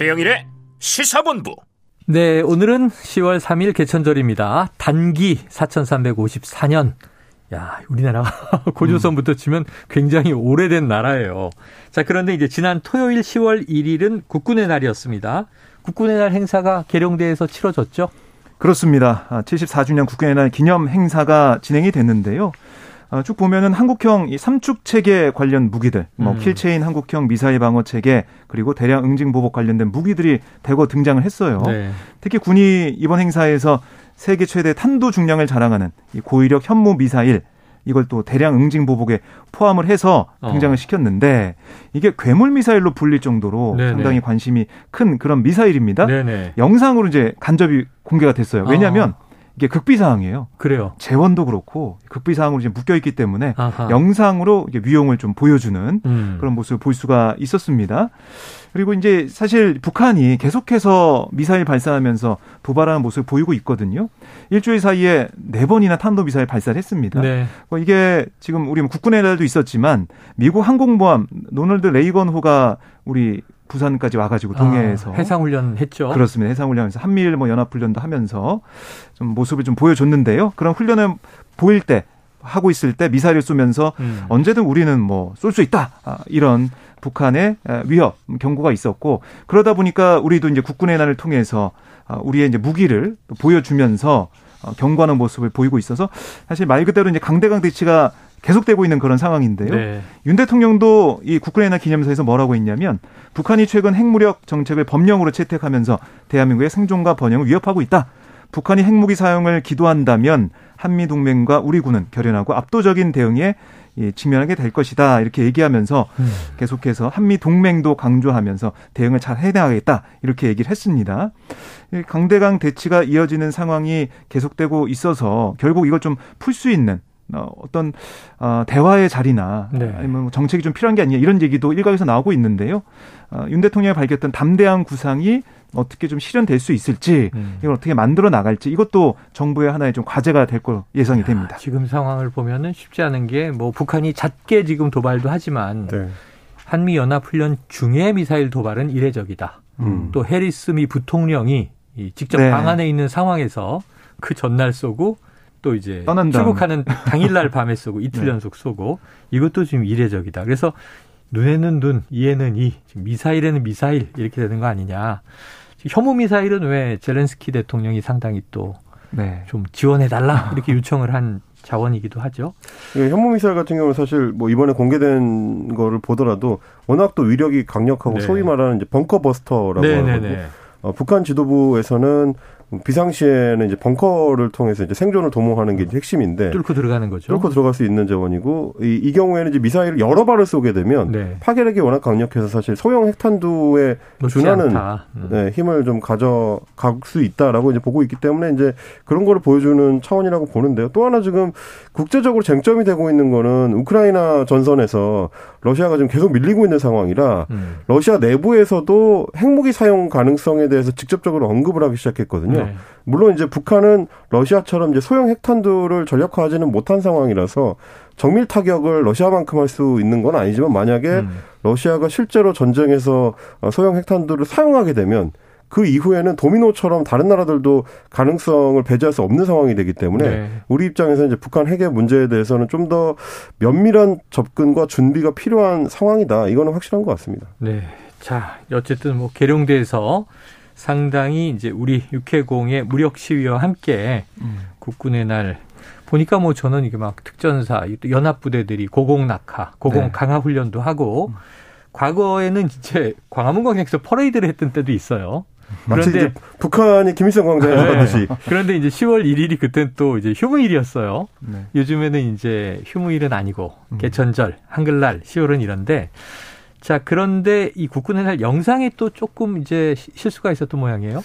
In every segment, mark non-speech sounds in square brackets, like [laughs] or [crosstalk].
최영일의 시사본부. 네, 오늘은 10월 3일 개천절입니다. 단기 4354년. 야, 우리나라가 [laughs] 고조선부터 치면 굉장히 오래된 나라예요. 자, 그런데 이제 지난 토요일 10월 1일은 국군의 날이었습니다. 국군의 날 행사가 계룡대에서 치러졌죠? 그렇습니다. 74주년 국군의 날 기념 행사가 진행이 됐는데요. 어, 쭉 보면은 한국형 이 삼축 체계 관련 무기들, 뭐 음. kill chain 한국형 미사일 방어 체계 그리고 대량 응징 보복 관련된 무기들이 대거 등장을 했어요. 네. 특히 군이 이번 행사에서 세계 최대 탄도 중량을 자랑하는 이 고위력 현무 미사일 이걸 또 대량 응징 보복에 포함을 해서 어. 등장을 어. 시켰는데 이게 괴물 미사일로 불릴 정도로 네네. 상당히 관심이 큰 그런 미사일입니다. 네네. 영상으로 이제 간접이 공개가 됐어요. 왜냐하면 어. 이게 극비 사항이에요. 그래요. 재원도 그렇고 극비 사항으로 지금 묶여 있기 때문에 아하. 영상으로 위용을 좀 보여주는 음. 그런 모습을 볼 수가 있었습니다. 그리고 이제 사실 북한이 계속해서 미사일 발사하면서 도발하는 모습을 보이고 있거든요. 일주일 사이에 네 번이나 탄도 미사일 발사를 했습니다. 네. 뭐 이게 지금 우리 뭐 국군의 날도 있었지만 미국 항공모함 로널드 레이건호가 우리 부산까지 와가지고 동해에서 아, 해상훈련 했죠. 그렇습니다. 해상훈련하면서 한미일 뭐 연합훈련도 하면서 좀 모습을 좀 보여줬는데요. 그런 훈련을 보일 때 하고 있을 때 미사일을 쏘면서 음. 언제든 우리는 뭐 쏠 수 있다 아, 이런 북한의 위협 경고가 있었고 그러다 보니까 우리도 이제 국군의 난을 통해서 아, 우리의 이제 무기를 보여주면서 어, 경고하는 모습을 보이고 있어서 사실 말 그대로 이제 강대강 대치가 계속되고 있는 그런 상황인데요. 네. 윤 대통령도 이 국군의 날 기념사에서 뭐라고 했냐면 북한이 최근 핵무력 정책을 법령으로 채택하면서 대한민국의 생존과 번영을 위협하고 있다. 북한이 핵무기 사용을 기도한다면 한미 동맹과 우리 군은 결연하고 압도적인 대응에 직면하게 될 것이다 이렇게 얘기하면서 음. 계속해서 한미 동맹도 강조하면서 대응을 잘 해나가겠다 이렇게 얘기를 했습니다. 강대강 대치가 이어지는 상황이 계속되고 있어서 결국 이걸 좀 풀 수 있는 어, 어떤 어, 대화의 자리나 네. 아니면 뭐 정책이 좀 필요한 게 아니냐 이런 얘기도 일각에서 나오고 있는데요. 어, 윤 대통령이 밝혔던 담대한 구상이 어떻게 좀 실현될 수 있을지 음. 이걸 어떻게 만들어 나갈지 이것도 정부의 하나의 좀 과제가 될 거 예상이 됩니다. 지금 상황을 보면은 쉽지 않은 게 뭐 북한이 잦게 지금 도발도 하지만 네. 한미 연합 훈련 중에 미사일 도발은 이례적이다. 음. 또 해리스 미 부통령이 직접 네. 방 안에 있는 상황에서 그 전날 쏘고 또 이제 출국하는 당일날 [laughs] 밤에 쏘고 이틀 네. 연속 쏘고 이것도 지금 이례적이다. 그래서 눈에는 눈, 이에는 이, 미사일에는 미사일 이렇게 되는 거 아니냐. 혐오 미사일은 왜 젤렌스키 대통령이 상당히 또좀 네. 지원해 달라 이렇게 요청을 한 자원이기도 하죠. 예, 현무 미사일 같은 경우는 사실 뭐 이번에 공개된 거를 보더라도 워낙 또 위력이 강력하고 네. 소위 말하는 이제 벙커 버스터라고 네, 네 하거든요. 네. 어, 북한 지도부에서는 비상시에는 이제 벙커를 통해서 이제 생존을 도모하는 게 핵심인데 뚫고 들어가는 거죠. 뚫고 들어갈 수 있는 자원이고 이, 이 경우에는 이제 미사일을 여러 발을 쏘게 되면 네. 파괴력이 워낙 강력해서 사실 소형 핵탄두에 준하는 음. 네, 힘을 좀 가져갈 수 있다라고 이제 보고 있기 때문에 이제 그런 거를 보여주는 차원이라고 보는데요. 또 하나 지금 국제적으로 쟁점이 되고 있는 거는 우크라이나 전선에서 러시아가 지금 계속 밀리고 있는 상황이라 음. 러시아 내부에서도 핵무기 사용 가능성에 대해서 직접적으로 언급을 하기 시작했거든요. 네. 물론 이제 북한은 러시아처럼 이제 소형 핵탄두를 전력화하지는 못한 상황이라서 정밀 타격을 러시아만큼 할 수 있는 건 아니지만 만약에 음. 러시아가 실제로 전쟁에서 소형 핵탄두를 사용하게 되면 그 이후에는 도미노처럼 다른 나라들도 가능성을 배제할 수 없는 상황이 되기 때문에 네. 우리 입장에서 이제 북한 핵의 문제에 대해서는 좀 더 면밀한 접근과 준비가 필요한 상황이다. 이거는 확실한 것 같습니다. 네. 자, 어쨌든 뭐 계룡대에서 상당히 이제 우리 육해공의 무력 시위와 함께 음. 국군의 날 보니까 뭐 저는 이게 막 특전사, 연합 부대들이 고공 낙하, 고공 네. 강화 훈련도 하고 음. 과거에는 이제 광화문 광장에서 퍼레이드를 했던 때도 있어요. 그런데 북한이 김일성 광장에서 네. 하듯이. [laughs] 그런데 이제 10월 1일이 그땐 또 이제 휴무일이었어요. 네. 요즘에는 이제 휴무일은 아니고 음. 개천절, 한글날, 10월은 이런데 자 그런데 이 국군의 날 영상에 또 조금 이제 실수가 있었던 모양이에요.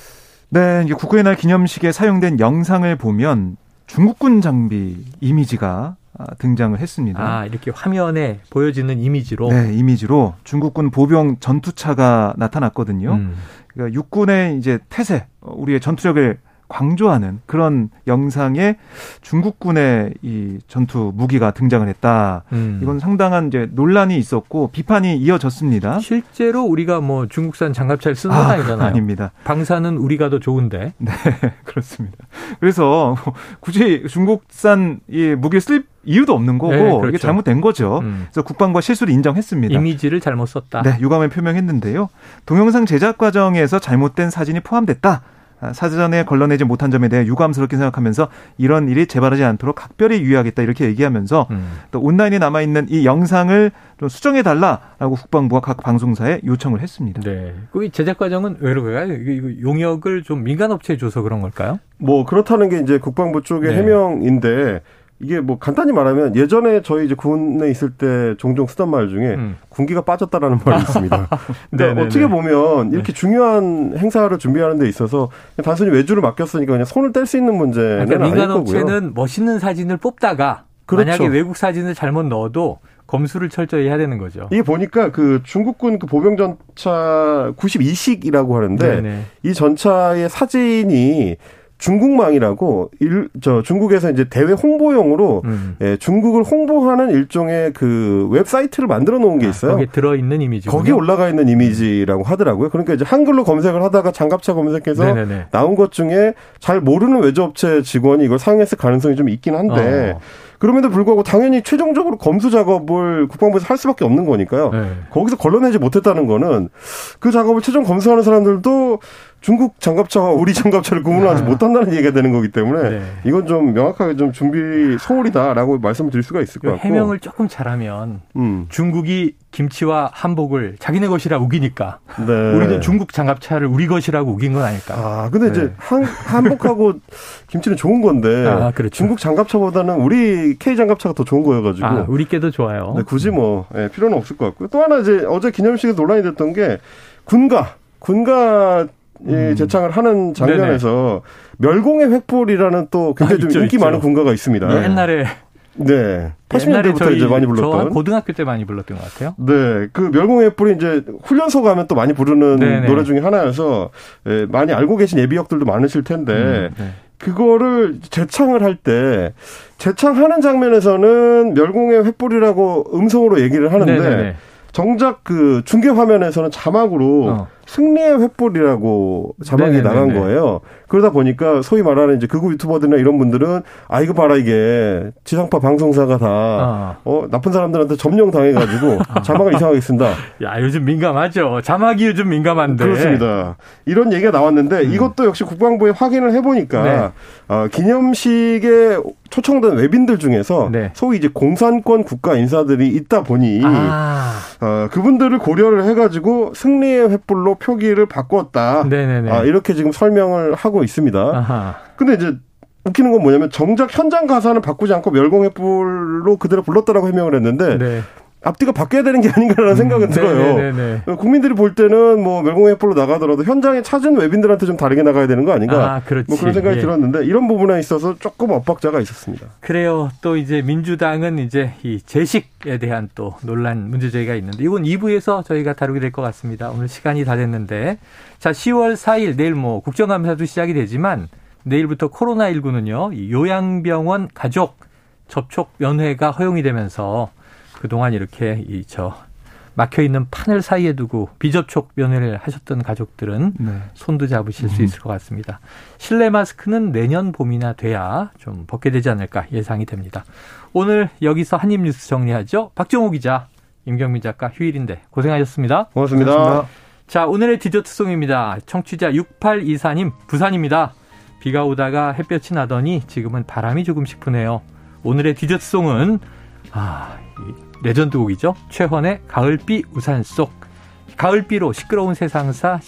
네, 이제 국군의 날 기념식에 사용된 영상을 보면 중국군 장비 이미지가 아, 등장을 했습니다. 아, 이렇게 화면에 보여지는 이미지로? 네, 이미지로 중국군 보병 전투차가 나타났거든요. 음. 그러니까 육군의 이제 태세, 우리의 전투력을 강조하는 그런 영상에 중국군의 이 전투 무기가 등장을 했다. 음. 이건 상당한 이제 논란이 있었고 비판이 이어졌습니다. 실제로 우리가 뭐 중국산 장갑차를 쓰는 건 아, 아니잖아요. 아닙니다. 방사는 우리가 더 좋은데. 네, [laughs] 그렇습니다. 그래서 뭐 굳이 중국산 이 무기를 쓸 이유도 없는 거고 네, 그렇죠. 이게 잘못된 거죠. 음. 그래서 국방부가 실수를 인정했습니다. 이미지를 잘못 썼다. 네, 유감을 표명했는데요. 동영상 제작 과정에서 잘못된 사진이 포함됐다. 아, 사전에 걸러내지 못한 점에 대해 유감스럽게 생각하면서 이런 일이 재발하지 않도록 각별히 유의하겠다 이렇게 얘기하면서 음. 또 온라인에 남아 있는 이 영상을 좀 수정해 달라라고 국방부가 각 방송사에 요청을 했습니다. 네. 그 제작 과정은 왜 그럴까요? 용역을 좀 민간 업체에 줘서 그런 걸까요? 뭐 그렇다는 게 이제 국방부 쪽의 네. 해명인데 이게 뭐 간단히 말하면 예전에 저희 이제 군에 있을 때 종종 쓰던 말 중에 음. 군기가 빠졌다라는 말이 있습니다. [laughs] 그러니까 어떻게 보면 이렇게 네. 중요한 행사를 준비하는 데 있어서 단순히 외주를 맡겼으니까 그냥 손을 뗄 수 있는 문제는 그러니까 민간 업체는 멋있는 사진을 뽑다가 그렇죠. 만약에 외국 사진을 잘못 넣어도 검수를 철저히 해야 되는 거죠. 이게 보니까 그 중국군 그 보병 전차 92식이라고 하는데 네네. 이 전차의 사진이 중국망이라고 일, 저 중국에서 이제 대외 홍보용으로 음. 예, 중국을 홍보하는 일종의 그 웹사이트를 만들어 놓은 게 아, 있어요. 아, 거기에 들어 있는 이미지. 거기 올라가 있는 이미지라고 하더라고요. 그러니까 이제 한글로 검색을 하다가 장갑차 검색해서 네네네. 나온 것 중에 잘 모르는 외주업체 직원이 이걸 사용했을 가능성이 좀 있긴 한데 어. 그럼에도 불구하고 당연히 최종적으로 검수 작업을 국방부에서 할 수밖에 없는 거니까요. 네. 거기서 걸러내지 못했다는 거는 그 작업을 최종 검수하는 사람들도 중국 장갑차와 우리 장갑차를 구분하지 아. [laughs] 못한다는 얘기가 되는 거기 때문에 네. 이건 좀 명확하게 좀 준비 소홀이다라고 말씀을 드릴 수가 있을 것 같고 해명을 조금 잘하면 음. 중국이 김치와 한복을 자기네 것이라 우기니까 네. 우리는 중국 장갑차를 우리 것이라고 우긴 건 아닐까. 아 근데 네. 이제 한, 한복하고 [laughs] 김치는 좋은 건데 아, 그렇죠. 중국 장갑차보다는 우리 K 장갑차가 더 좋은 거여가지고 아, 우리께도 좋아요. 네, 굳이 뭐 네, 필요는 없을 것 같고요. 또 하나 이제 어제 기념식에서 논란이 됐던 게 군가 군가 음. 재창을 하는 장면에서 네네. 멸공의 획불이라는 또 굉장히 아, 좀 있죠, 인기 있죠. 많은 군가가 있습니다. 네, 옛날에 네. 80년대부터 이제 많이 불렀던. 고등학교 때 많이 불렀던 것 같아요. 네. 그 멸공의 뿔이 이제 훈련소 가면 또 많이 부르는 네네. 노래 중에 하나여서 예, 많이 알고 계신 예비역들도 많으실 텐데 음, 네. 그거를 재창을 할 때 재창하는 장면에서는 멸공의 횃불이라고 음성으로 얘기를 하는데 네네네. 정작 그 중계 화면에서는 자막으로 어. 승리의 횃불이라고 자막이 네네네네. 나간 거예요. 그러다 보니까 소위 말하는 이제 극우 유튜버들이나 이런 분들은 아 이거 봐라 이게 지상파 방송사가 다 어, 어 나쁜 사람들한테 점령 당해가지고 [laughs] 아. 자막을 이상하게 쓴다. 야 요즘 민감하죠. 자막이 요즘 민감한데. 그렇습니다. 이런 얘기가 나왔는데 음. 이것도 역시 국방부에 확인을 해보니까 네. 어, 기념식에 초청된 외빈들 중에서 네. 소위 이제 공산권 국가 인사들이 있다 보니 아. 어, 그분들을 고려를 해가지고 승리의 횃불로 표기를 바꿨다. 네네네. 아, 이렇게 지금 설명을 하고 있습니다. 아하. 근데 이제 웃기는 건 뭐냐면 정작 현장 가사는 바꾸지 않고 멸공의 뿔로 그대로 불렀다라고 해명을 했는데 네. 앞뒤가 바뀌어야 되는 게 아닌가라는 음, 생각은 들어요. 네네네. 국민들이 볼 때는 뭐 멸공의 뿔로 나가더라도 현장에 찾은 외빈들한테 좀 다르게 나가야 되는 거 아닌가? 아, 그렇지. 뭐 그런 생각이 예. 들었는데 이런 부분에 있어서 조금 엇박자가 있었습니다. 그래요. 또 이제 민주당은 이제 이 제식에 대한 또 논란 문제 제기가 있는데 이건 2부에서 저희가 다루게 될 것 같습니다. 오늘 시간이 다 됐는데 자 10월 4일 내일 뭐 국정감사도 시작이 되지만 내일부터 코로나19는요 요양병원 가족 접촉 면회가 허용이 되면서 그동안 이렇게 이 저 막혀 있는 판을 사이에 두고 비접촉 면회를 하셨던 가족들은 네. 손도 잡으실 수 음. 있을 것 같습니다. 실내 마스크는 내년 봄이나 돼야 좀 벗게 되지 않을까 예상이 됩니다. 오늘 여기서 한입 뉴스 정리하죠. 박정호 기자, 임경민 작가 휴일인데 고생하셨습니다. 고맙습니다. 고맙습니다. 자, 오늘의 디저트송입니다. 청취자 6824님, 부산입니다. 비가 오다가 햇볕이 나더니 지금은 바람이 조금씩 부네요. 오늘의 디저트송은 아, 레전드 곡이죠. 최헌의 가을비 우산 속. 가을비로 시끄러운 세상사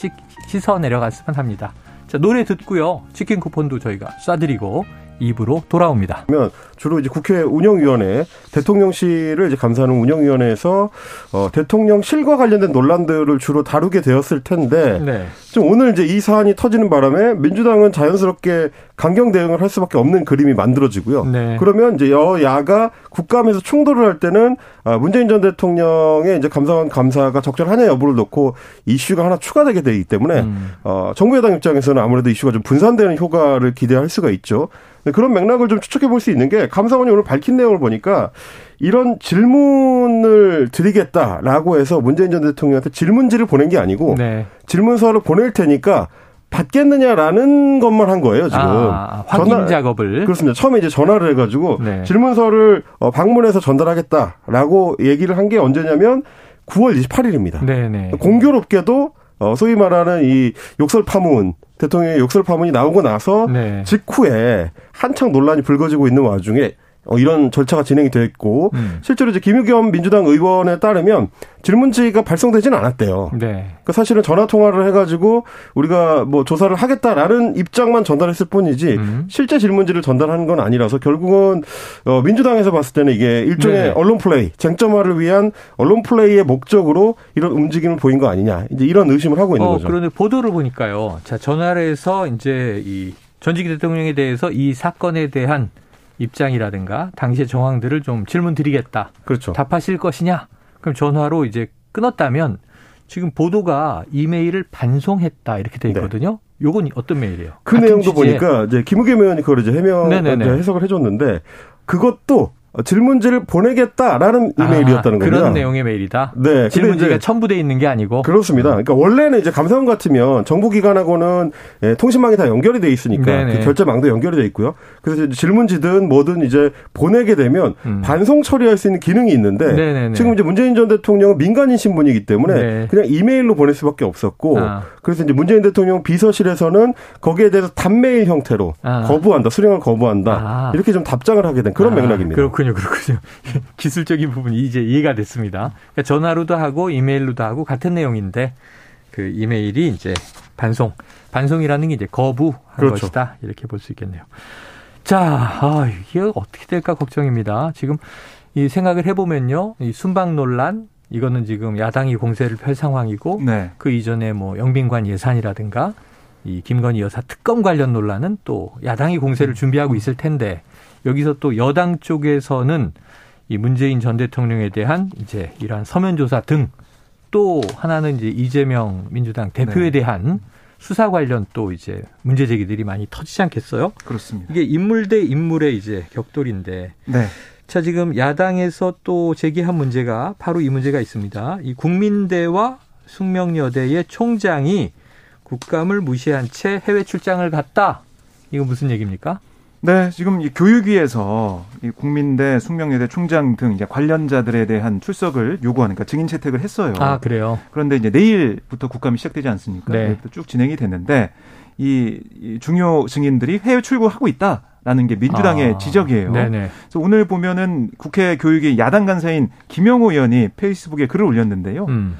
씻어 내려갔으면 합니다. 자, 노래 듣고요. 치킨 쿠폰도 저희가 쏴드리고 2부로 돌아옵니다. 그러면 주로 이제 국회 운영위원회 대통령실을 이제 감사하는 운영위원회에서 어, 대통령실과 관련된 논란들을 주로 다루게 되었을 텐데 네. 좀 오늘 이제 이 사안이 터지는 바람에 민주당은 자연스럽게 강경 대응을 할 수밖에 없는 그림이 만들어지고요. 네. 그러면 이제 여야가 국감에서 충돌을 할 때는 아, 문재인 전 대통령의 이제 감사원 감사가 적절하냐 여부를 놓고 이슈가 하나 추가되게 되기 때문에 음. 어, 정부 여당 입장에서는 아무래도 이슈가 좀 분산되는 효과를 기대할 수가 있죠. 그런 맥락을 좀 추측해 볼 수 있는 게 감사원이 오늘 밝힌 내용을 보니까 이런 질문을 드리겠다라고 해서 문재인 전 대통령한테 질문지를 보낸 게 아니고 네. 질문서를 보낼 테니까 받겠느냐라는 것만 한 거예요 지금 아, 확인 전화, 작업을 그렇습니다 처음에 이제 전화를 해가지고 네. 질문서를 어, 방문해서 전달하겠다라고 얘기를 한 게 언제냐면 9월 28일입니다 네네. 공교롭게도 어, 소위 말하는 이 욕설 파문 대통령의 욕설 파문이 나오고 나서 네. 직후에 한창 논란이 불거지고 있는 와중에 어, 이런 절차가 진행이 됐고 음. 실제로 이제 김유겸 민주당 의원에 따르면 질문지가 발송되지는 않았대요. 네. 그 사실은 전화 통화를 해가지고 우리가 뭐 조사를 하겠다라는 입장만 전달했을 뿐이지 음. 실제 질문지를 전달한 건 아니라서 결국은 어, 민주당에서 봤을 때는 이게 일종의 네. 언론 플레이 쟁점화를 위한 언론 플레이의 목적으로 이런 움직임을 보인 거 아니냐 이제 이런 의심을 하고 있는 어, 거죠. 그런데 보도를 보니까요. 자 전화를 해서 이제 이 전직 대통령에 대해서 이 사건에 대한 입장이라든가 당시의 정황들을 좀 질문 드리겠다. 그렇죠. 답하실 것이냐? 그럼 전화로 이제 끊었다면 지금 보도가 이메일을 반송했다 이렇게 돼 있거든요. 네. 요건 어떤 메일이에요? 그 내용도 취지에. 보니까 이제 김우겸 의원이 그걸 이제 해명 해석을 해줬는데 그것도 어, 질문지를 보내겠다라는 아, 이메일이었다는 겁니다. 그런 내용의 메일이다. 네. 질문지가 첨부돼 있는 게 아니고. 그렇습니다. 그러니까 원래는 이제 감사원 같으면 정부기관하고는 예, 통신망이 다 연결이 돼 있으니까 그 결제망도 연결이 돼 있고요. 그래서 질문지든 뭐든 이제 보내게 되면 음. 반송 처리할 수 있는 기능이 있는데 네네네. 지금 이제 문재인 전 대통령은 민간인 신분이기 때문에 네. 그냥 이메일로 보낼 수밖에 없었고 아. 그래서 이제 문재인 대통령 비서실에서는 거기에 대해서 단메일 형태로 아. 거부한다, 수령을 거부한다 아. 이렇게 좀 답장을 하게 된 그런 아, 맥락입니다. 그렇군요, 그렇군요. [laughs] 기술적인 부분이 이제 이해가 됐습니다. 그러니까 전화로도 하고 이메일로도 하고 같은 내용인데 그 이메일이 이제 반송, 반송이라는 게 이제 거부한 그렇죠. 것이다 이렇게 볼 수 있겠네요. 자, 아, 이게 어떻게 될까 걱정입니다. 지금 이 생각을 해보면요, 이 순방 논란 이거는 지금 야당이 공세를 펼 상황이고 네. 그 이전에 뭐 영빈관 예산이라든가 이 김건희 여사 특검 관련 논란은 또 야당이 공세를 음. 준비하고 있을 텐데 여기서 또 여당 쪽에서는 이 문재인 전 대통령에 대한 이제 이러한 서면 조사 등 또 하나는 이제 이재명 민주당 대표에 네. 대한 수사 관련 또 이제 문제 제기들이 많이 터지지 않겠어요? 그렇습니다. 이게 인물 대 인물의 이제 격돌인데 네. 자, 지금 야당에서 또 제기한 문제가 바로 이 문제가 있습니다. 이 국민대와 숙명여대의 총장이 국감을 무시한 채 해외 출장을 갔다. 이거 무슨 얘기입니까? 네, 지금 이 교육위에서 이 국민대, 숙명여대 총장 등 이제 관련자들에 대한 출석을 요구하는 그러니까 증인 채택을 했어요. 아, 그래요? 그런데 이제 내일부터 국감이 시작되지 않습니까? 네. 쭉 진행이 됐는데 이, 이 중요 증인들이 해외 출국하고 있다. 라는 게 민주당의 아, 지적이에요. 네네. 그래서 오늘 보면은 국회 교육위 야당 간사인 김영호 의원이 페이스북에 글을 올렸는데요. 음.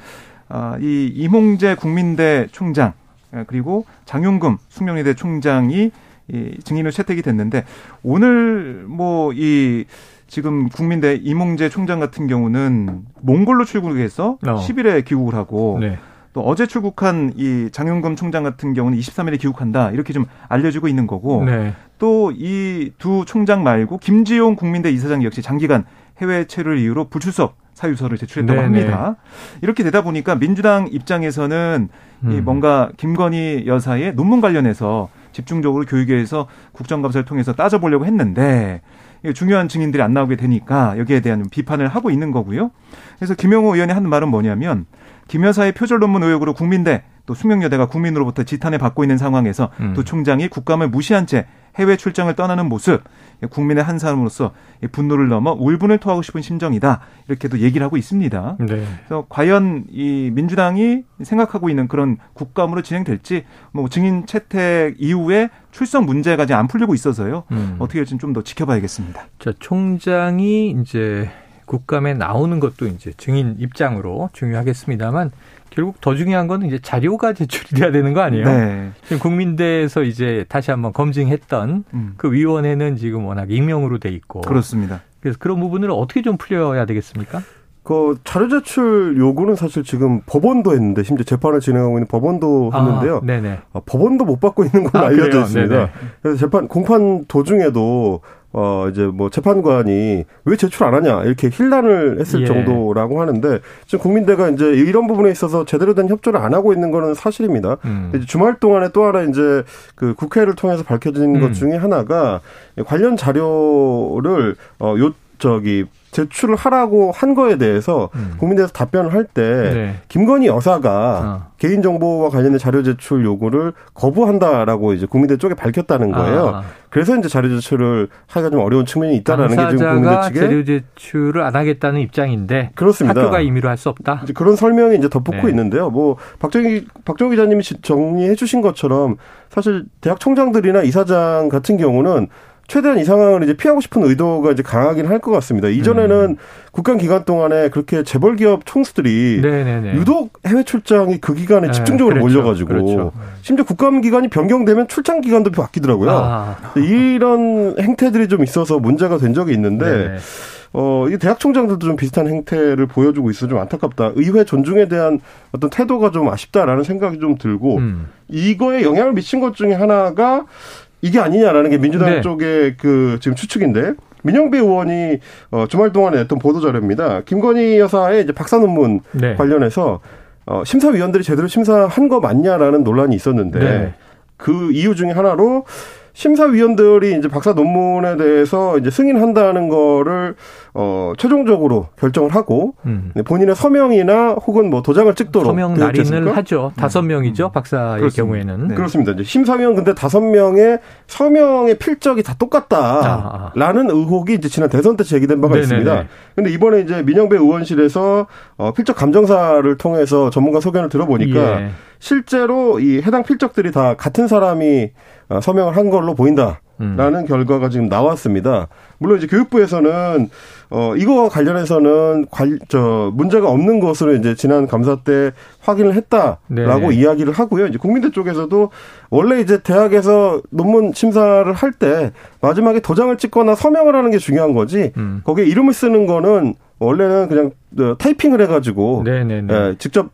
아, 이 이몽재 국민대 총장 아, 그리고 장용금 숙명여대 총장이 이 증인으로 채택이 됐는데 오늘 뭐 이 지금 국민대 이몽재 총장 같은 경우는 몽골로 출국해서 어. 10일에 귀국을 하고 네. 또 어제 출국한 이 장윤검 총장 같은 경우는 23일에 귀국한다 이렇게 좀 알려지고 있는 거고 네. 또이 두 총장 말고 김지용 국민대 이사장 역시 장기간 해외 체류를 이유로 불출석 사유서를 제출했다고 네네. 합니다. 이렇게 되다 보니까 민주당 입장에서는 음. 이 뭔가 김건희 여사의 논문 관련해서 집중적으로 교육에서 국정감사를 통해서 따져보려고 했는데 중요한 증인들이 안 나오게 되니까 여기에 대한 비판을 하고 있는 거고요. 그래서 김영호 의원이 하는 말은 뭐냐면 김 여사의 표절 논문 의혹으로 국민대 또 숙명여대가 국민으로부터 지탄을 받고 있는 상황에서 음. 도 총장이 국감을 무시한 채 해외 출장을 떠나는 모습 국민의 한 사람으로서 분노를 넘어 울분을 토하고 싶은 심정이다 이렇게도 얘기를 하고 있습니다. 네. 그래서 과연 이 민주당이 생각하고 있는 그런 국감으로 진행될지 뭐 증인 채택 이후에 출석 문제가 아직 안 풀리고 있어서요. 음. 어떻게 될지는 좀더 지켜봐야겠습니다. 자 총장이 이제 국감에 나오는 것도 이제 증인 입장으로 중요하겠습니다만 결국 더 중요한 거는 이제 자료가 제출이 돼야 되는 거 아니에요? 네. 지금 국민대에서 이제 다시 한번 검증했던 음. 그 위원회는 지금 워낙 익명으로 돼 있고 그렇습니다. 그래서 그런 부분을 어떻게 좀 풀려야 되겠습니까? 그 자료 제출 요구는 사실 지금 법원도 했는데 심지어 재판을 진행하고 있는 법원도 아, 했는데요. 아, 네네. 아, 법원도 못 받고 있는 걸로 아, 알려져 있습니다. 네네. 그래서 재판 공판 도중에도 어 이제 뭐 재판관이 왜 제출 안 하냐 이렇게 힐난을 했을 예. 정도라고 하는데 지금 국민대가 이제 이런 부분에 있어서 제대로 된 협조를 안 하고 있는 거는 사실입니다. 음. 이제 주말 동안에 또 하나 이제 그 국회를 통해서 밝혀진 음. 것 중에 하나가 관련 자료를 어 요 저기 제출을 하라고 한 거에 대해서 음. 국민대에서 답변을 할때 네. 김건희 여사가 어. 개인 정보와 관련된 자료 제출 요구를 거부한다라고 이제 국민대 쪽에 밝혔다는 거예요. 아. 그래서 이제 자료 제출을 하기가 좀 어려운 측면이 있다라는 게 지금 국민대 측에 자료 제출을 안 하겠다는 입장인데 그렇습니다. 학교가 임의로 할 수 없다. 이제 그런 설명이 이제 덧붙고 네. 있는데요. 뭐 박정희 박정희 기자님이 정리해 주신 것처럼 사실 대학 총장들이나 이사장 같은 경우는 최대한 이 상황을 이제 피하고 싶은 의도가 이제 강하긴 할 것 같습니다. 이전에는 음. 국감 기간 동안에 그렇게 재벌 기업 총수들이 네네네. 유독 해외 출장이 그 기간에 네, 집중적으로 그렇죠. 몰려가지고 그렇죠. 심지어 국감 기간이 변경되면 출장 기간도 바뀌더라고요. 아. 이런 행태들이 좀 있어서 문제가 된 적이 있는데. 네네. 어, 이 대학 총장들도 좀 비슷한 행태를 보여주고 있어 좀 안타깝다. 의회 존중에 대한 어떤 태도가 좀 아쉽다라는 생각이 좀 들고, 음. 이거에 영향을 미친 것 중에 하나가 이게 아니냐라는 게 민주당 네. 쪽의 그 지금 추측인데 민영배 의원이 어 주말 동안에 냈던 보도 자료입니다. 김건희 여사의 이제 박사 논문 네. 관련해서 어 심사위원들이 제대로 심사한 거 맞냐라는 논란이 있었는데 네. 그 이유 중에 하나로 심사위원들이 이제 박사 논문에 대해서 이제 승인한다는 거를 어 최종적으로 결정을 하고 음. 본인의 서명이나 혹은 뭐 도장을 찍도록 서명 날인을 하죠. 다섯 명이죠 음. 박사의 그렇습니다. 경우에는 네. 그렇습니다. 이제 심사위원 근데 다섯 명의 서명의 필적이 다 똑같다라는 아. 의혹이 이제 지난 대선 때 제기된 바가 네네네. 있습니다. 근데 이번에 이제 민영배 의원실에서 어 필적 감정사를 통해서 전문가 소견을 들어보니까 예. 실제로 이 해당 필적들이 다 같은 사람이 어, 서명을 한 걸로 보인다. 라는 음. 결과가 지금 나왔습니다. 물론 이제 교육부에서는 어 이거와 관련해서는 관, 저 문제가 없는 것으로 이제 지난 감사 때 확인을 했다라고 네. 이야기를 하고요. 이제 국민대 쪽에서도 원래 이제 대학에서 논문 심사를 할 때 마지막에 도장을 찍거나 서명을 하는 게 중요한 거지. 음. 거기에 이름을 쓰는 거는 원래는 그냥 어, 타이핑을 해가지고 네, 네, 네. 예, 직접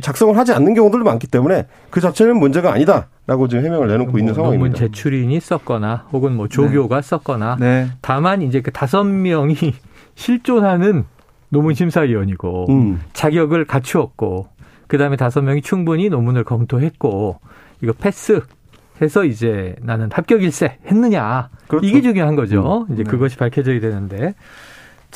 작성을 하지 않는 경우들도 많기 때문에 그 자체는 문제가 아니다 라고 지금 해명을 내놓고 뭐 있는 상황입니다. 논문 제출인이 썼거나 혹은 뭐 조교가 네. 썼거나 네. 다만 이제 그 다섯 명이 [laughs] 실존하는 논문 심사위원이고 음. 자격을 갖추었고 그다음에 다섯 명이 충분히 논문을 검토했고 이거 패스 해서 이제 나는 합격일세 했느냐 그렇죠. 이게 중요한 거죠. 음. 이제 네. 그것이 밝혀져야 되는데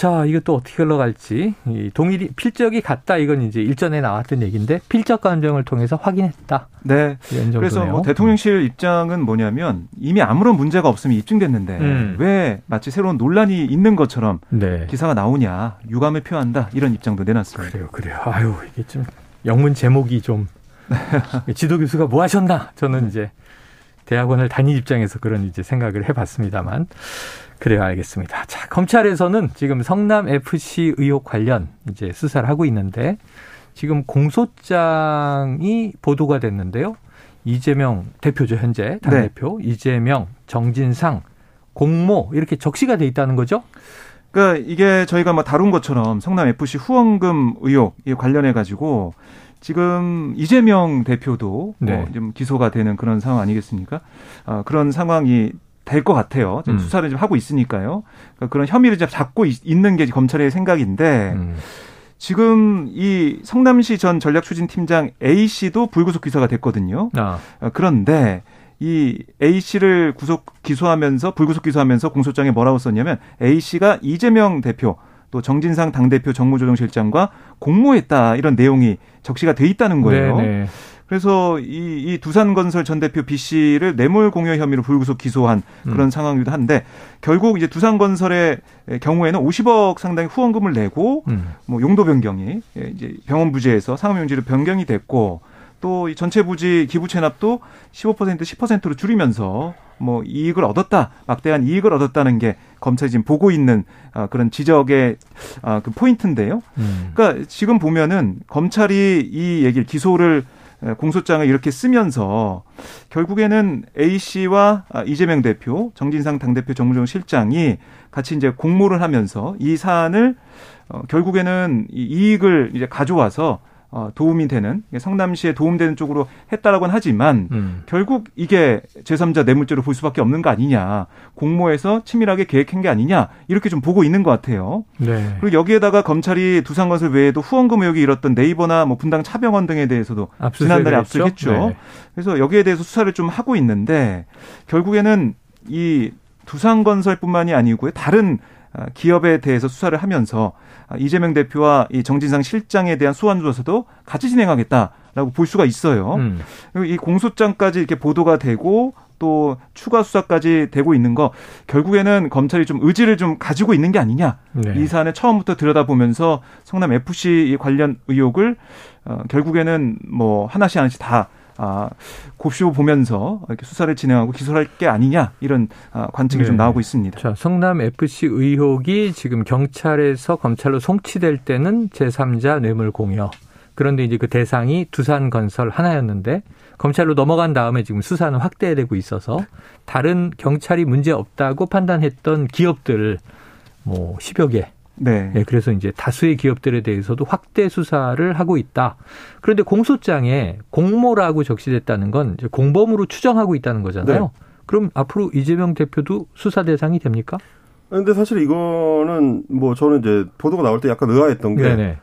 자, 이것도 어떻게 흘러갈지. 이 동일이 필적이 같다 이건 이제 일전에 나왔던 얘기인데 필적 감정을 통해서 확인했다. 네. 그래서 뭐 대통령실 입장은 뭐냐면 이미 아무런 문제가 없으면 입증됐는데 음. 왜 마치 새로운 논란이 있는 것처럼 네. 기사가 나오냐 유감을 표한다 이런 입장도 내놨습니다. 그래요, 그래요. 아유 이게 좀 영문 제목이 좀 [laughs] 지도 교수가 뭐 하셨나 저는 이제 대학원을 다닌 입장에서 그런 이제 생각을 해봤습니다만 그래요, 알겠습니다. 자, 검찰에서는 지금 성남 FC 의혹 관련 이제 수사를 하고 있는데 지금 공소장이 보도가 됐는데요. 이재명 대표죠, 현재 당 대표. 네. 이재명, 정진상, 공모 이렇게 적시가 돼 있다는 거죠? 그러니까 이게 저희가 뭐 다룬 것처럼 성남 FC 후원금 의혹 관련해 가지고 지금 이재명 대표도 뭐 네. 뭐 좀 기소가 되는 그런 상황 아니겠습니까? 어, 그런 상황이 될 것 같아요. 음. 수사를 좀 하고 있으니까요. 그러니까 그런 혐의를 좀 잡고 있, 는게 검찰의 생각인데 음. 지금 이 성남시 전 전략추진팀장 A 씨도 불구속 기소가 됐거든요. 아. 어, 그런데 이 A 씨를 구속 기소하면서 불구속 기소하면서 공소장에 뭐라고 썼냐면 A 씨가 이재명 대표 또 정진상 당대표 정무조정실장과 공모했다 이런 내용이 적시가 돼 있다는 거예요. 네네. 그래서 이, 이 두산건설 전 대표 B 씨를 뇌물 공여 혐의로 불구속 기소한 그런 음. 상황이기도 한데 결국 이제 두산건설의 경우에는 50억 상당의 후원금을 내고 음. 뭐 용도 변경이 이제 병원 부재에서 상업용지로 변경이 됐고 또 전체 부지 기부 체납도 15% 10%로 줄이면서 뭐 이익을 얻었다 막대한 이익을 얻었다는 게 검찰이 지금 보고 있는 아, 그런 지적의 아, 그 포인트인데요. 음. 그러니까 지금 보면은 검찰이 이 얘기를 기소를 공소장을 이렇게 쓰면서 결국에는 A 씨와 아, 이재명 대표, 정진상 당대표 정무정 실장이 같이 이제 공모를 하면서 이 사안을 어, 결국에는 이익을 이제 가져와서 어, 도움이 되는 성남시에 도움되는 쪽으로 했다라고는 하지만 음. 결국 이게 제3자 뇌물죄로 볼 수밖에 없는 거 아니냐 공모해서 치밀하게 계획한 게 아니냐 이렇게 좀 보고 있는 것 같아요. 네. 그리고 여기에다가 검찰이 두산건설 외에도 후원금 의혹이 일었던 네이버나 뭐 분당 차병원 등에 대해서도 지난달에 압수했죠. 네. 그래서 여기에 대해서 수사를 좀 하고 있는데 결국에는 이 두산건설뿐만이 아니고요 다른 아, 기업에 대해서 수사를 하면서 아, 이재명 대표와 이 정진상 실장에 대한 소환 조사도 같이 진행하겠다라고 볼 수가 있어요. 음. 이 공소장까지 이렇게 보도가 되고 또 추가 수사까지 되고 있는 거 결국에는 검찰이 좀 의지를 좀 가지고 있는 게 아니냐 네. 이 사안을 처음부터 들여다보면서 성남 FC 관련 의혹을 어, 결국에는 뭐 하나씩 하나씩 다 아, 곱씹어 보면서 이렇게 수사를 진행하고 기소할 게 아니냐 이런 아, 관측이 네. 좀 나오고 있습니다. 자, 성남 FC 의혹이 지금 경찰에서 검찰로 송치될 때는 제3자 뇌물 공여. 그런데 이제 그 대상이 두산 건설 하나였는데 검찰로 넘어간 다음에 지금 수사는 확대되고 있어서 다른 경찰이 문제 없다고 판단했던 기업들 뭐 10여 개 네. 네. 그래서 이제 다수의 기업들에 대해서도 확대 수사를 하고 있다. 그런데 공소장에 공모라고 적시됐다는 건 공범으로 추정하고 있다는 거잖아요. 네. 그럼 앞으로 이재명 대표도 수사 대상이 됩니까? 근데 사실 이거는 뭐 저는 이제 보도가 나올 때 약간 의아했던 게 네네.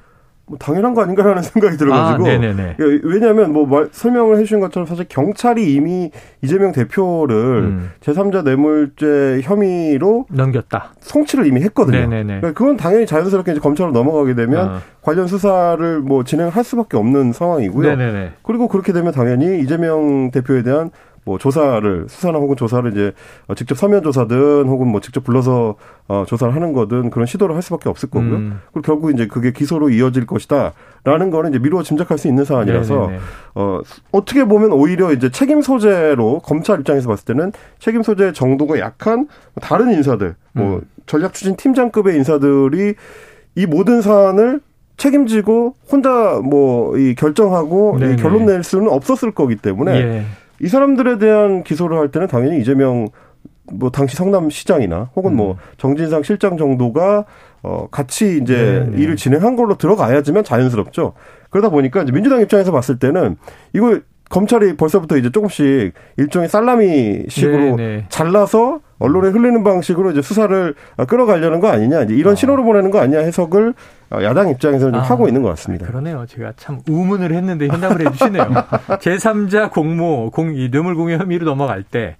뭐 당연한 거 아닌가라는 [laughs] 생각이 들어가지고 아, 예, 왜냐하면 뭐 말, 설명을 해주신 것처럼 사실 경찰이 이미 이재명 대표를 음. 제3자 뇌물죄 혐의로 넘겼다 송치를 이미 했거든요. 그러니까 그건 당연히 자연스럽게 이제 검찰로 넘어가게 되면 아. 관련 수사를 뭐 진행할 수밖에 없는 상황이고요. 네네네. 그리고 그렇게 되면 당연히 이재명 대표에 대한 뭐 조사를 수사나 혹은 조사를 이제 어, 직접 서면 조사든 혹은 뭐 직접 불러서 어 조사를 하는 거든 그런 시도를 할 수밖에 없을 거고요. 음. 그리고 결국 이제 그게 기소로 이어질 것이다라는 거는 이제 미루어 짐작할 수 있는 사안이라서 네네네. 어 어떻게 보면 오히려 이제 책임 소재로 검찰 입장에서 봤을 때는 책임 소재 정도가 약한 다른 인사들 뭐 음. 전략 추진 팀장급의 인사들이 이 모든 사안을 책임지고 혼자 뭐 이 결정하고 이 결론 낼 수는 없었을 거기 때문에 예. 이 사람들에 대한 기소를 할 때는 당연히 이재명 뭐 당시 성남시장이나 혹은 뭐 음. 뭐 정진상 실장 정도가 어 같이 이제 네네. 네. 일을 진행한 걸로 들어가야지만 자연스럽죠. 그러다 보니까 이제 민주당 입장에서 봤을 때는 이거 검찰이 벌써부터 이제 조금씩 일종의 살라미식으로 네네. 네. 잘라서 언론에 흘리는 방식으로 이제 수사를 끌어가려는 거 아니냐 이제 이런 아. 신호를 보내는 거 아니냐 해석을 야당 입장에서는 좀 아, 하고 있는 것 같습니다. 그러네요. 제가 참 우문을 했는데 현답을 해주시네요. [laughs] 제3자 공모 공, 이 뇌물공여 혐의로 넘어갈 때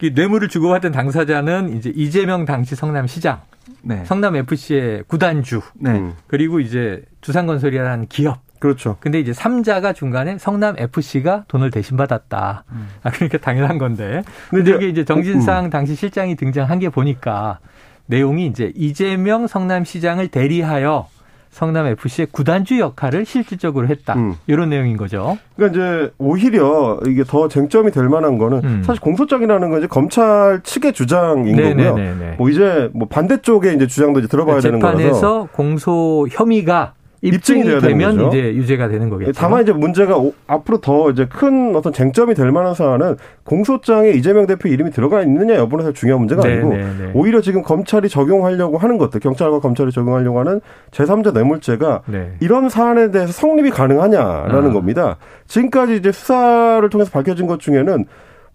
뇌물을 주고받은 당사자는 이제 이재명 당시 성남시장, 네. 성남 FC의 구단주, 네. 그리고 이제 두산건설이라는 기업 그렇죠. 근데 이제 3자가 중간에 성남 FC가 돈을 대신 받았다. 음. 아, 그러니까 당연한 건데. 근데 이게 이제 정진상 음. 당시 실장이 등장한 게 보니까 내용이 이제 이재명 성남시장을 대리하여 성남 FC의 구단주 역할을 실질적으로 했다. 음. 이런 내용인 거죠. 그러니까 이제 오히려 이게 더 쟁점이 될 만한 거는 음. 사실 공소장이라는 건 이제 검찰 측의 주장인 네네네네. 거고요. 뭐 이제 뭐 반대쪽에 이제 주장도 이제 들어봐야 되는 거라서 재판에서 공소 혐의가 입증이, 입증이 되면 이제 유죄가 되는 거겠죠. 다만 이제 문제가 오, 앞으로 더 이제 큰 어떤 쟁점이 될 만한 사안은 공소장에 이재명 대표 이름이 들어가 있느냐 여부는 사실 중요한 문제가 네, 아니고 네, 네. 오히려 지금 검찰이 적용하려고 하는 것들 경찰과 검찰이 적용하려고 하는 제3자 뇌물죄가 네. 이런 사안에 대해서 성립이 가능하냐라는 아. 겁니다. 지금까지 이제 수사를 통해서 밝혀진 것 중에는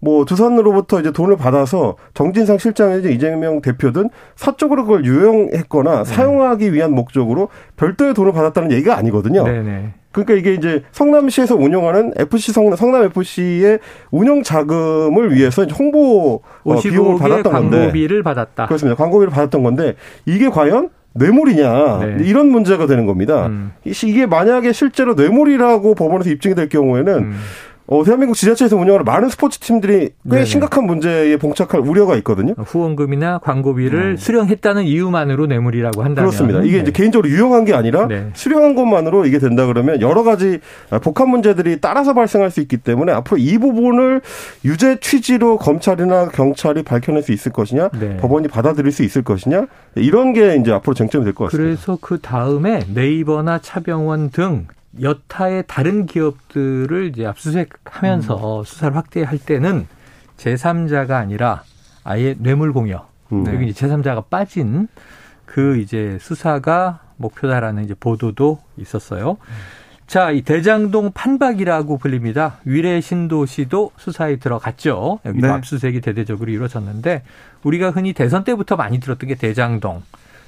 뭐 두산으로부터 이제 돈을 받아서 정진상 실장이 이제 이재명 대표든 사적으로 그걸 유용했거나 네. 사용하기 위한 목적으로 별도의 돈을 받았다는 얘기가 아니거든요. 네네. 네. 그러니까 이게 이제 성남시에서 운영하는 FC 성남, 성남 FC의 운영 자금을 위해서 홍보 어, 비용을 받았던 건데 광고비를 받았다. 그렇습니다. 광고비를 받았던 건데 이게 과연 뇌물이냐 네. 이런 문제가 되는 겁니다. 음. 이게 만약에 실제로 뇌물이라고 법원에서 입증이 될 경우에는 음. 어, 대한민국 지자체에서 운영하는 많은 스포츠 팀들이 꽤 네네. 심각한 문제에 봉착할 우려가 있거든요. 후원금이나 광고비를 음. 수령했다는 이유만으로 뇌물이라고 한다면 그렇습니다. 이게 네. 이제 개인적으로 유용한 게 아니라 네. 수령한 것만으로 이게 된다 그러면 여러 가지 복합 문제들이 따라서 발생할 수 있기 때문에 앞으로 이 부분을 유죄 취지로 검찰이나 경찰이 밝혀낼 수 있을 것이냐, 네. 법원이 받아들일 수 있을 것이냐 이런 게 이제 앞으로 쟁점이 될 것 같습니다. 그래서 그 다음에 네이버나 차병원 등 여타의 다른 기업들을 이제 압수수색하면서 음. 수사를 확대할 때는 제3자가 아니라 아예 뇌물 공여 음. 여기 이제 제3자가 빠진 그 이제 수사가 목표다라는 이제 보도도 있었어요. 자, 이 대장동 판박이라고 불립니다. 위례 신도시도 수사에 들어갔죠. 여기도 네. 압수수색이 대대적으로 이루어졌는데 우리가 흔히 대선 때부터 많이 들었던 게 대장동,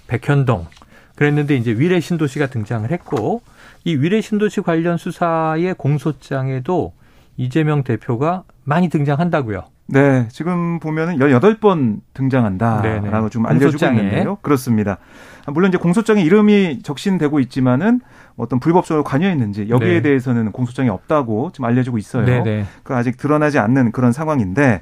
백현동 그랬는데 이제 위례 신도시가 등장을 했고 이 위례 신도시 관련 수사의 공소장에도 이재명 대표가 많이 등장한다고요. 네, 지금 보면은 18번 등장한다라고 좀 알려주고 있는데요. 그렇습니다. 물론 이제 공소장에 이름이 적신되고 있지만은 어떤 불법적으로 관여했는지 여기에 네. 대해서는 공소장이 없다고 지금 알려주고 있어요. 네, 그 아직 드러나지 않는 그런 상황인데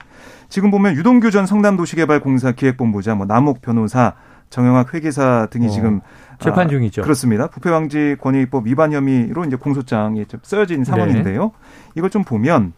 지금 보면 유동규 전 성남도시개발공사 기획본부장, 뭐 남욱 변호사, 정영학 회계사 등이 어. 지금 재판 아, 중이죠. 아, 그렇습니다. 부패 방지 권익법 위반 혐의로 이제 공소장이 쓰여진 상황인데요. 네. 이걸 좀 보면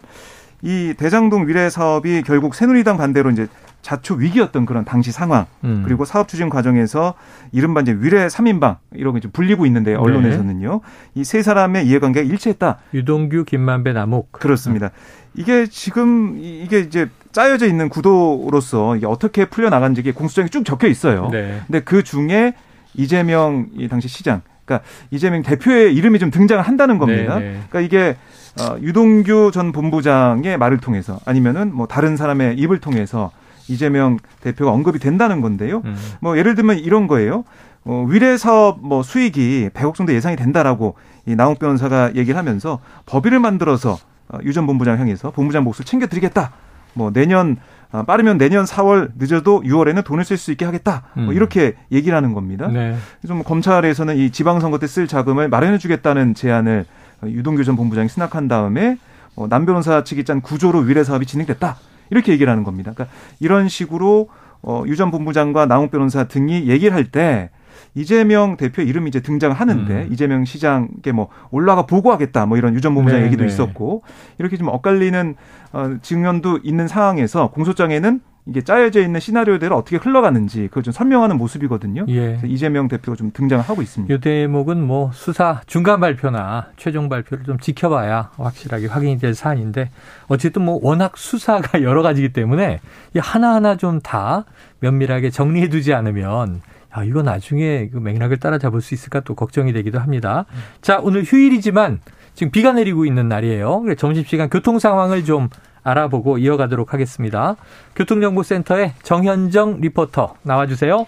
이 대장동 위례 사업이 결국 새누리당 반대로 이제 자초 위기였던 그런 당시 상황 음. 그리고 사업 추진 과정에서 이른바 이제 위례 3인방 이런 게 불리고 있는데 언론에서는요. 네. 이세 사람의 이해관계가 일치했다. 유동규, 김만배, 남욱. 그렇습니다. 이게 지금 이게 이제 짜여져 있는 구도로서 이게 어떻게 풀려 나간지 이게 공소장에 쭉 적혀 있어요. 네. 근데 그 중에 이재명 이 당시 시장 그러니까 이재명 대표의 이름이 좀 등장을 한다는 겁니다. 네네. 네. 그러니까 이게 어, 유동규 전 본부장의 말을 통해서 아니면은 뭐 다른 사람의 입을 통해서 이재명 대표가 언급이 된다는 건데요. 음. 뭐 예를 들면 이런 거예요. 어, 위례 사업 뭐 수익이 100억 정도 예상이 된다라고 이 나홍 변호사가 얘기를 하면서 법인을 만들어서 어, 유전 본부장 향해서 본부장 몫을 챙겨드리겠다. 뭐 내년 어, 빠르면 내년 4월 늦어도 6월에는 돈을 쓸 수 있게 하겠다. 뭐 음. 이렇게 얘기를 하는 겁니다. 네. 좀 검찰에서는 이 지방선거 때 쓸 자금을 마련해주겠다는 제안을 유동규 전 본부장이 승낙한 다음에 어, 남 변호사 측이 짠 구조로 위례 사업이 진행됐다. 이렇게 얘기를 하는 겁니다. 그러니까 이런 식으로 어, 유전 본부장과 나홍 변호사 등이 얘기를 할 때 이재명 대표 이름이 이제 등장을 하는데 음. 이재명 시장께 뭐 올라가 보고하겠다 뭐 이런 유전 본부장 네, 얘기도 네. 있었고 이렇게 좀 엇갈리는 어, 증언도 있는 상황에서 공소장에는 이게 짜여져 있는 시나리오대로 어떻게 흘러가는지 그걸 좀 설명하는 모습이거든요. 예. 이재명 대표가 좀 등장을 하고 있습니다. 이 대목은 뭐 수사 중간 발표나 최종 발표를 좀 지켜봐야 확실하게 확인이 될 사안인데 어쨌든 뭐 워낙 수사가 [laughs] 여러 가지이기 때문에 이 하나하나 좀 다 면밀하게 정리해 두지 않으면 야, 이거 나중에 그 맥락을 따라잡을 수 있을까 또 걱정이 되기도 합니다. 자, 오늘 휴일이지만 지금 비가 내리고 있는 날이에요. 점심시간 교통 상황을 좀 알아보고 이어가도록 하겠습니다. 교통정보센터의 정현정 리포터 나와주세요.